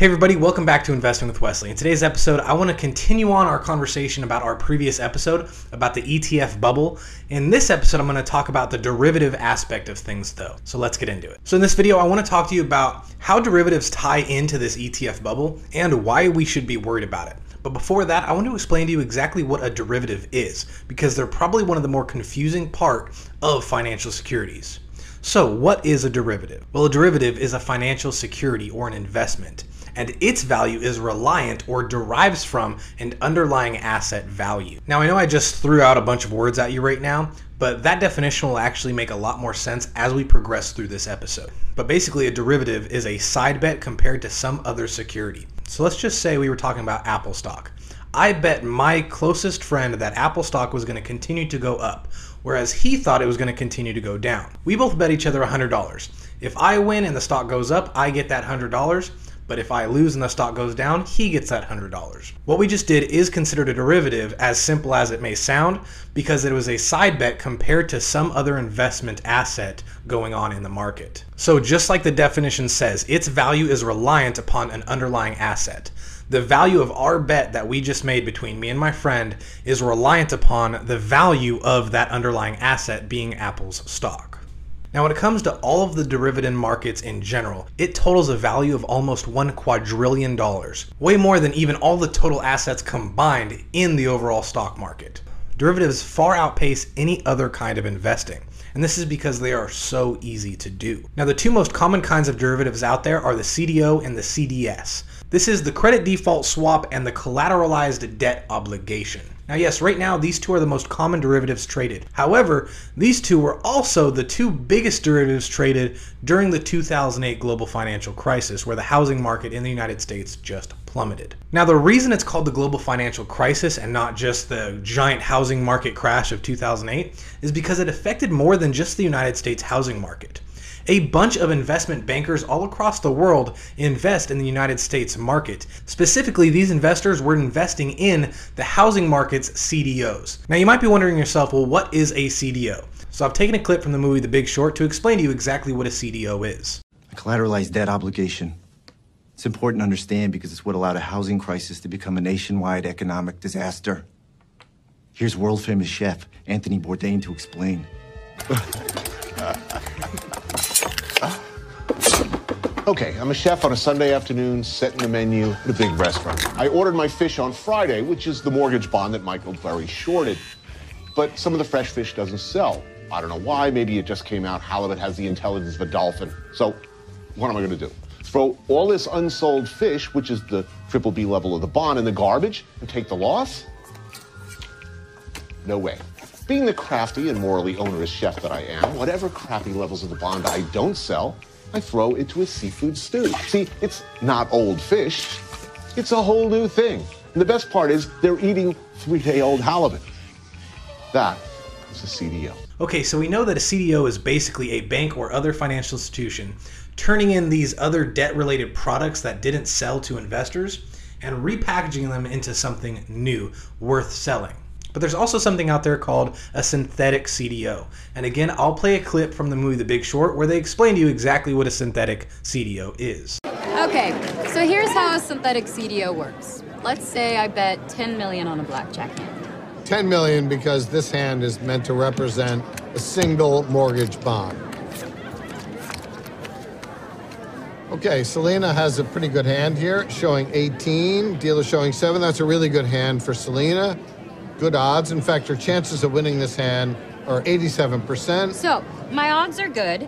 Hey everybody, welcome back to Investing with Wesley. In today's episode, I want to continue on our conversation about our previous episode about the ETF bubble. In this episode, I'm going to talk about the derivative aspect of things though. So let's get into it. So in this video, I want to talk to you about how derivatives tie into this ETF bubble and why we should be worried about it. But before that, I want to explain to you exactly what a derivative is because they're probably one of the more confusing part of financial securities. So, what is a derivative? Well, a derivative is a financial security or an investment and its value is reliant or derives from an underlying asset value. Now, I know I just threw out a bunch of words at you right now, but that definition will actually make a lot more sense as we progress through this episode. But basically, a derivative is a side bet compared to some other security. So let's just say we were talking about Apple stock. I bet my closest friend that Apple stock was going to continue to go up, whereas he thought it was going to continue to go down. We both bet each other $100. If I win and the stock goes up, I get that $100 but if I lose and the stock goes down, he gets that $100. What we just did is considered a derivative, as simple as it may sound, because it was a side bet compared to some other investment asset going on in the market. So just like the definition says, its value is reliant upon an underlying asset. The value of our bet that we just made between me and my friend is reliant upon the value of that underlying asset being Apple's stock. Now, when it comes to all of the derivative markets in general, it totals a value of almost one quadrillion dollars, way more than even all the total assets combined in the overall stock market. Derivatives far outpace any other kind of investing, and this is because they are so easy to do. Now, the two most common kinds of derivatives out there are the CDO and the CDS. This is the credit default swap and the collateralized debt obligation. Now, yes, right now these two are the most common derivatives traded. However, these two were also the two biggest derivatives traded during the 2008 global financial crisis, where the housing market in the United States just plummeted. Now, the reason it's called the global financial crisis and not just the giant housing market crash of 2008 is because it affected more than just the United States housing market a bunch of investment bankers all across the world invest in the United States market. Specifically, these investors were investing in the housing market's CDOs. Now, you might be wondering yourself, well, what is a CDO? So I've taken a clip from the movie The Big Short to explain to you exactly what a CDO is. A collateralized debt obligation. It's important to understand because it's what allowed a housing crisis to become a nationwide economic disaster. Here's world famous chef Anthony Bourdain to explain. Okay, I'm a chef on a Sunday afternoon, setting the menu at a big restaurant. I ordered my fish on Friday, which is the mortgage bond that Michael Burry shorted. But some of the fresh fish doesn't sell. I don't know why. Maybe it just came out. Halibut has the intelligence of a dolphin. So, what am I going to do? Throw all this unsold fish, which is the triple B level of the bond, in the garbage and take the loss? No way. Being the crafty and morally onerous chef that I am, whatever crappy levels of the bond I don't sell, I throw into a seafood stew. See, it's not old fish, it's a whole new thing. And the best part is they're eating three day old halibut. That is a CDO. Okay, so we know that a CDO is basically a bank or other financial institution turning in these other debt related products that didn't sell to investors and repackaging them into something new worth selling. But there's also something out there called a synthetic CDO. And again, I'll play a clip from the movie The Big Short where they explain to you exactly what a synthetic CDO is. Okay, so here's how a synthetic CDO works. Let's say I bet 10 million on a blackjack hand. 10 million because this hand is meant to represent a single mortgage bond. Okay, Selena has a pretty good hand here, showing 18. Dealer showing 7. That's a really good hand for Selena good odds. In fact, her chances of winning this hand are 87%. So, my odds are good.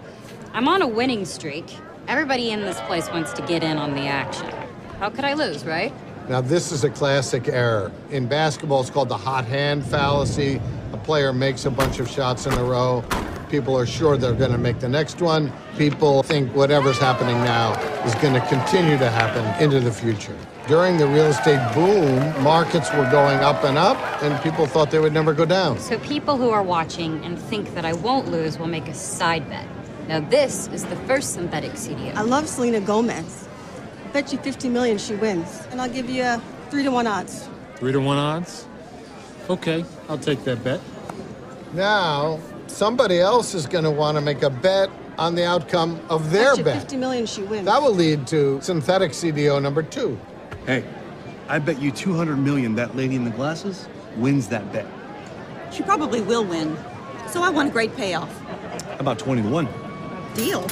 I'm on a winning streak. Everybody in this place wants to get in on the action. How could I lose, right? Now, this is a classic error. In basketball, it's called the hot hand fallacy. A player makes a bunch of shots in a row. People are sure they're going to make the next one. People think whatever's happening now is going to continue to happen into the future. During the real estate boom, markets were going up and up, and people thought they would never go down. So people who are watching and think that I won't lose will make a side bet. Now this is the first synthetic CDO. I love Selena Gomez. I bet you 50 million she wins, and I'll give you a three to one odds. Three to one odds? Okay, I'll take that bet. Now, somebody else is going to want to make a bet on the outcome of their Bet bet. 50 million she wins. That will lead to synthetic CDO number two. Hey, I bet you 200 million that lady in the glasses wins that bet. She probably will win. So I want a great payoff. How about 20 to 1? Deal.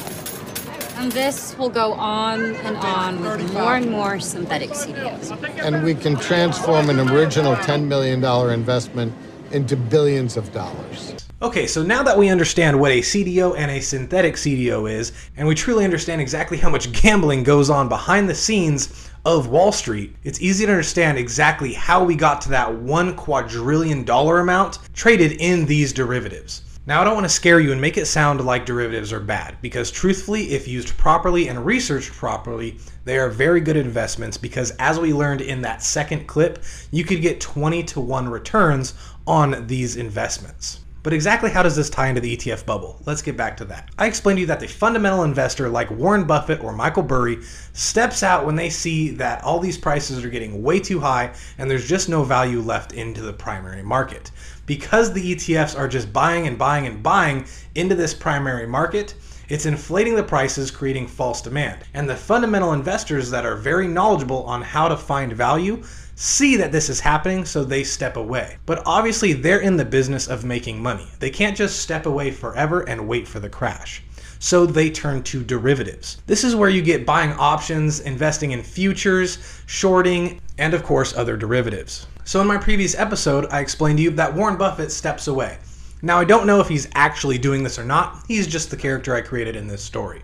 And this will go on and on with more and more synthetic CDOs. And we can transform an original $10 million investment into billions of dollars. Okay, so now that we understand what a CDO and a synthetic CDO is, and we truly understand exactly how much gambling goes on behind the scenes of Wall Street, it's easy to understand exactly how we got to that one quadrillion dollar amount traded in these derivatives. Now, I don't want to scare you and make it sound like derivatives are bad, because truthfully, if used properly and researched properly, they are very good investments because, as we learned in that second clip, you could get 20 to 1 returns on these investments. But exactly how does this tie into the ETF bubble? Let's get back to that. I explained to you that the fundamental investor like Warren Buffett or Michael Burry steps out when they see that all these prices are getting way too high and there's just no value left into the primary market. Because the ETFs are just buying and buying and buying into this primary market, it's inflating the prices, creating false demand. And the fundamental investors that are very knowledgeable on how to find value see that this is happening, so they step away. But obviously, they're in the business of making money. They can't just step away forever and wait for the crash. So they turn to derivatives. This is where you get buying options, investing in futures, shorting, and of course, other derivatives. So in my previous episode, I explained to you that Warren Buffett steps away. Now, I don't know if he's actually doing this or not, he's just the character I created in this story.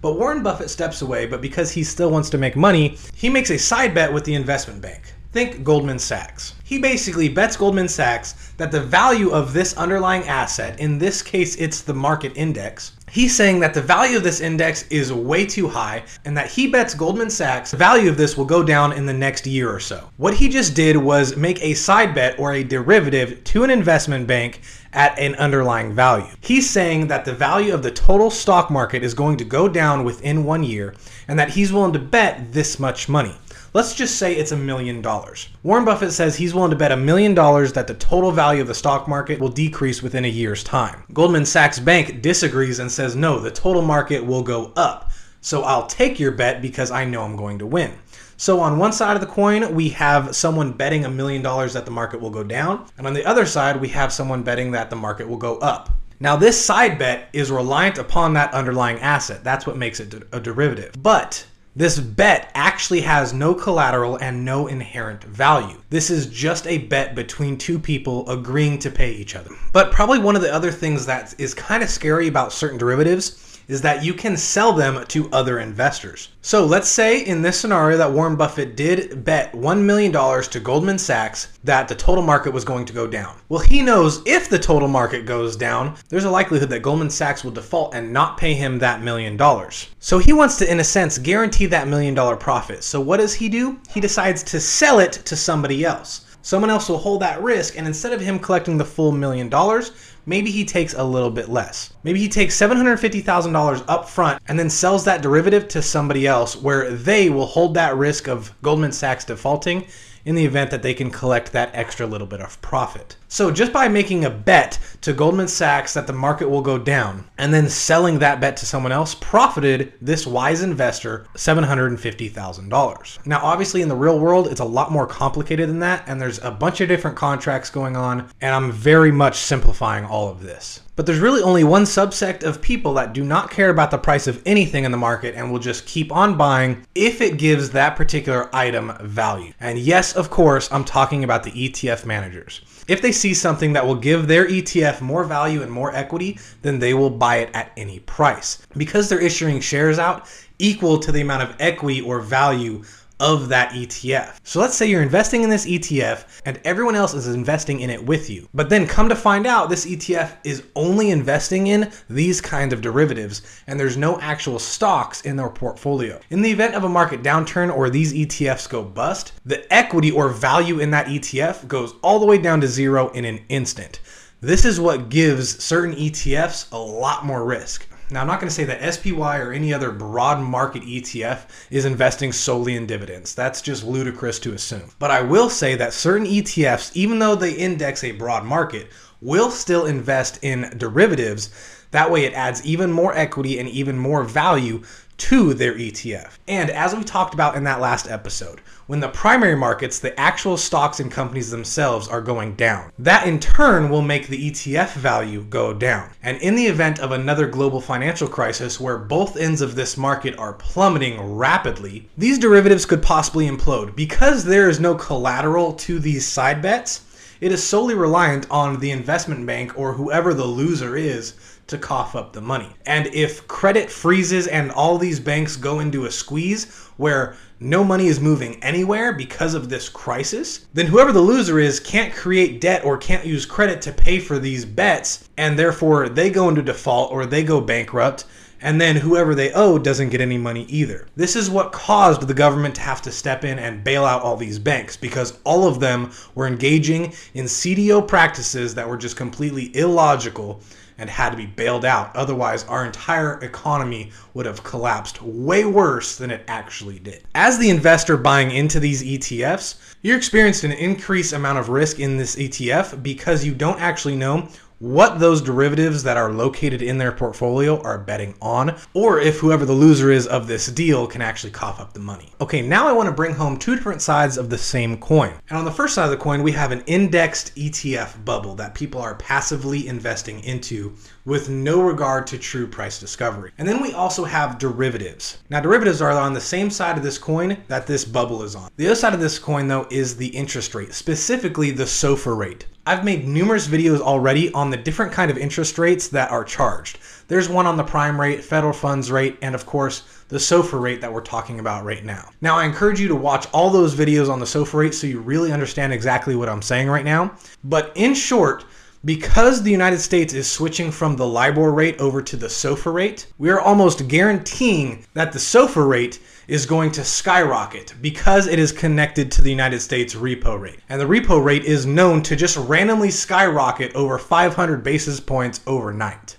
But Warren Buffett steps away, but because he still wants to make money, he makes a side bet with the investment bank. Think Goldman Sachs. He basically bets Goldman Sachs that the value of this underlying asset, in this case it's the market index, he's saying that the value of this index is way too high and that he bets Goldman Sachs the value of this will go down in the next year or so. What he just did was make a side bet or a derivative to an investment bank at an underlying value. He's saying that the value of the total stock market is going to go down within one year and that he's willing to bet this much money. Let's just say it's a million dollars. Warren Buffett says he's willing to bet a million dollars that the total value of the stock market will decrease within a year's time. Goldman Sachs Bank disagrees and says no, the total market will go up. So I'll take your bet because I know I'm going to win. So on one side of the coin, we have someone betting a million dollars that the market will go down, and on the other side, we have someone betting that the market will go up. Now, this side bet is reliant upon that underlying asset. That's what makes it a derivative. But this bet actually has no collateral and no inherent value. This is just a bet between two people agreeing to pay each other. But probably one of the other things that is kind of scary about certain derivatives is that you can sell them to other investors. So let's say in this scenario that Warren Buffett did bet $1 million to Goldman Sachs that the total market was going to go down. Well, he knows if the total market goes down, there's a likelihood that Goldman Sachs will default and not pay him that million dollars. So he wants to, in a sense, guarantee that million dollar profit. So what does he do? He decides to sell it to somebody else. Someone else will hold that risk, and instead of him collecting the full million dollars, maybe he takes a little bit less. Maybe he takes $750,000 up front and then sells that derivative to somebody else where they will hold that risk of Goldman Sachs defaulting in the event that they can collect that extra little bit of profit. So just by making a bet to Goldman Sachs that the market will go down and then selling that bet to someone else profited this wise investor $750,000. Now obviously in the real world it's a lot more complicated than that and there's a bunch of different contracts going on and I'm very much simplifying all of this. But there's really only one subsect of people that do not care about the price of anything in the market and will just keep on buying if it gives that particular item value. And yes, of course, I'm talking about the ETF managers. If they see something that will give their ETF more value and more equity, then they will buy it at any price. Because they're issuing shares out equal to the amount of equity or value of that ETF. So let's say you're investing in this ETF and everyone else is investing in it with you. But then come to find out this ETF is only investing in these kinds of derivatives and there's no actual stocks in their portfolio. In the event of a market downturn or these ETFs go bust, the equity or value in that ETF goes all the way down to zero in an instant. This is what gives certain ETFs a lot more risk. Now, I'm not going to say that SPY or any other broad market ETF is investing solely in dividends. That's just ludicrous to assume. But I will say that certain ETFs, even though they index a broad market, will still invest in derivatives That way, it adds even more equity and even more value to their ETF. And as we talked about in that last episode, when the primary markets, the actual stocks and companies themselves are going down, that in turn will make the ETF value go down. And in the event of another global financial crisis where both ends of this market are plummeting rapidly, these derivatives could possibly implode. Because there is no collateral to these side bets, it is solely reliant on the investment bank or whoever the loser is to cough up the money. And if credit freezes and all these banks go into a squeeze where no money is moving anywhere because of this crisis, then whoever the loser is can't create debt or can't use credit to pay for these bets, and therefore they go into default or they go bankrupt. And then whoever they owe doesn't get any money either. This is what caused the government to have to step in and bail out all these banks because all of them were engaging in CDO practices that were just completely illogical and had to be bailed out. Otherwise, our entire economy would have collapsed way worse than it actually did. As the investor buying into these ETFs, you're experiencing an increased amount of risk in this ETF because you don't actually know what those derivatives that are located in their portfolio are betting on, or if whoever the loser is of this deal can actually cough up the money. Okay, now I want to bring home two different sides of the same coin. And on the first side of the coin, we have an indexed ETF bubble that people are passively investing into with no regard to true price discovery. And then we also have derivatives. Now, derivatives are on the same side of this coin that this bubble is on. The other side of this coin, though, is the interest rate, specifically the SOFR rate. I've made numerous videos already on the different kind of interest rates that are charged. There's one on the prime rate, federal funds rate, and of course, the SOFR rate that we're talking about right now. Now, I encourage you to watch all those videos on the SOFR rate so you really understand exactly what I'm saying right now. But in short, because the United States is switching from the LIBOR rate over to the SOFR rate, we are almost guaranteeing that the SOFR rate is going to skyrocket because it is connected to the United States repo rate. And the repo rate is known to just randomly skyrocket over 500 basis points overnight.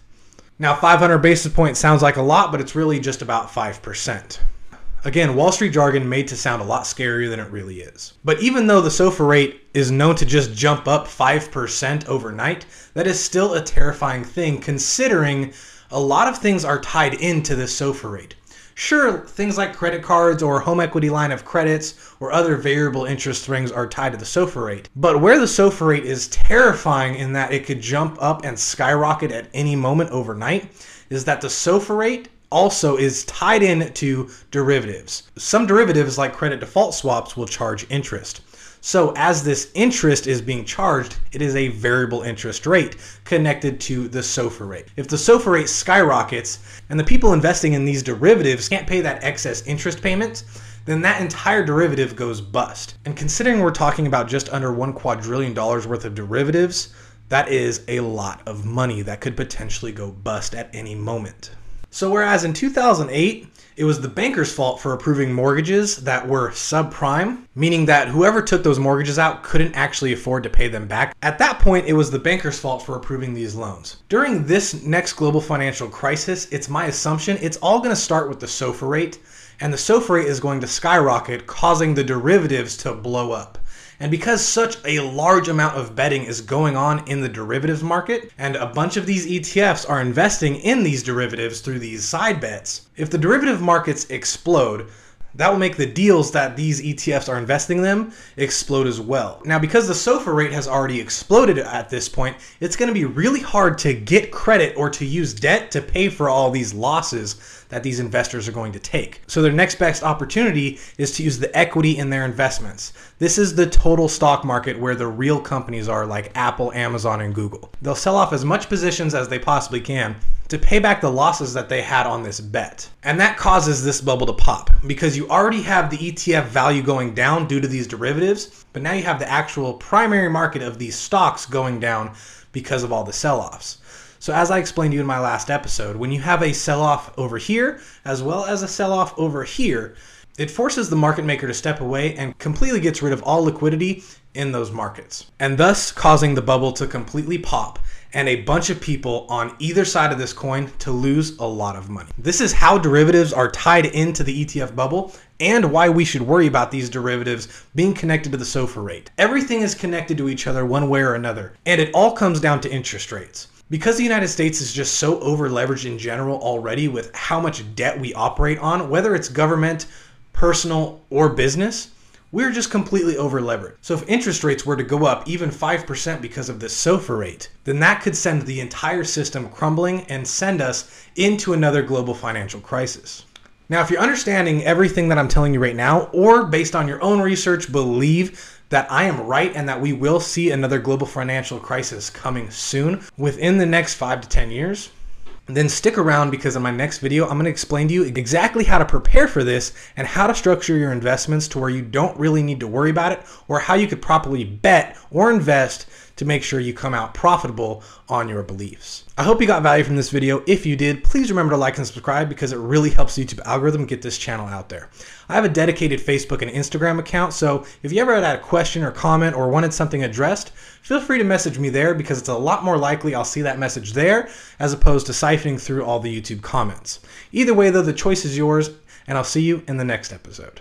Now, 500 basis points sounds like a lot, but it's really just about 5%. Again, Wall Street jargon made to sound a lot scarier than it really is. But even though the SOFR rate is known to just jump up 5% overnight, that is still a terrifying thing considering a lot of things are tied into this SOFR rate. Sure, things like credit cards or home equity line of credits or other variable interest rings are tied to the SOFR rate. But where the SOFR rate is terrifying in that it could jump up and skyrocket at any moment overnight is that the SOFR rate also is tied in to derivatives. Some derivatives, like credit default swaps, will charge interest. So, as this interest is being charged, it is a variable interest rate connected to the SOFR rate. If the SOFR rate skyrockets and the people investing in these derivatives can't pay that excess interest payment, then that entire derivative goes bust. And considering we're talking about just under one quadrillion dollars worth of derivatives, that is a lot of money that could potentially go bust at any moment. So, whereas in 2008, it was the banker's fault for approving mortgages that were subprime, meaning that whoever took those mortgages out couldn't actually afford to pay them back. At that point, it was the banker's fault for approving these loans. During this next global financial crisis, it's my assumption it's all going to start with the SOFR rate, and the SOFR rate is going to skyrocket, causing the derivatives to blow up. And because such a large amount of betting is going on in the derivatives market, and a bunch of these ETFs are investing in these derivatives through these side bets, if the derivative markets explode, that will make the deals that these ETFs are investing in them explode as well. Now, because the SOFR rate has already exploded at this point, it's going to be really hard to get credit or to use debt to pay for all these losses that these investors are going to take. So their next best opportunity is to use the equity in their investments. This is the total stock market where the real companies are like Apple, Amazon, and Google. They'll sell off as much positions as they possibly can to pay back the losses that they had on this bet. And that causes this bubble to pop because you already have the ETF value going down due to these derivatives, but now you have the actual primary market of these stocks going down because of all the sell offs. So, as I explained to you in my last episode, when you have a sell off over here as well as a sell off over here, it forces the market maker to step away and completely gets rid of all liquidity in those markets, and thus causing the bubble to completely pop and a bunch of people on either side of this coin to lose a lot of money. This is how derivatives are tied into the ETF bubble and why we should worry about these derivatives being connected to the SOFR rate. Everything is connected to each other one way or another, and it all comes down to interest rates. Because the United States is just so over leveraged in general already with how much debt we operate on, whether it's government, personal, or business, we're just completely over leveraged. So if interest rates were to go up even 5% because of the SOFR rate, then that could send the entire system crumbling and send us into another global financial crisis. Now, if you're understanding everything that I'm telling you right now, or based on your own research, believe that I am right and that we will see another global financial crisis coming soon within the next five to 10 years, then stick around because in my next video, I'm going to explain to you exactly how to prepare for this and how to structure your investments to where you don't really need to worry about it or how you could properly bet or invest to make sure you come out profitable on your beliefs. I hope you got value from this video. If you did, please remember to like and subscribe because it really helps the YouTube algorithm get this channel out there. I have a dedicated Facebook and Instagram account, so if you ever had a question or comment or wanted something addressed, feel free to message me there because it's a lot more likely I'll see that message there as opposed to siphoning through all the YouTube comments. Either way though, the choice is yours, and I'll see you in the next episode.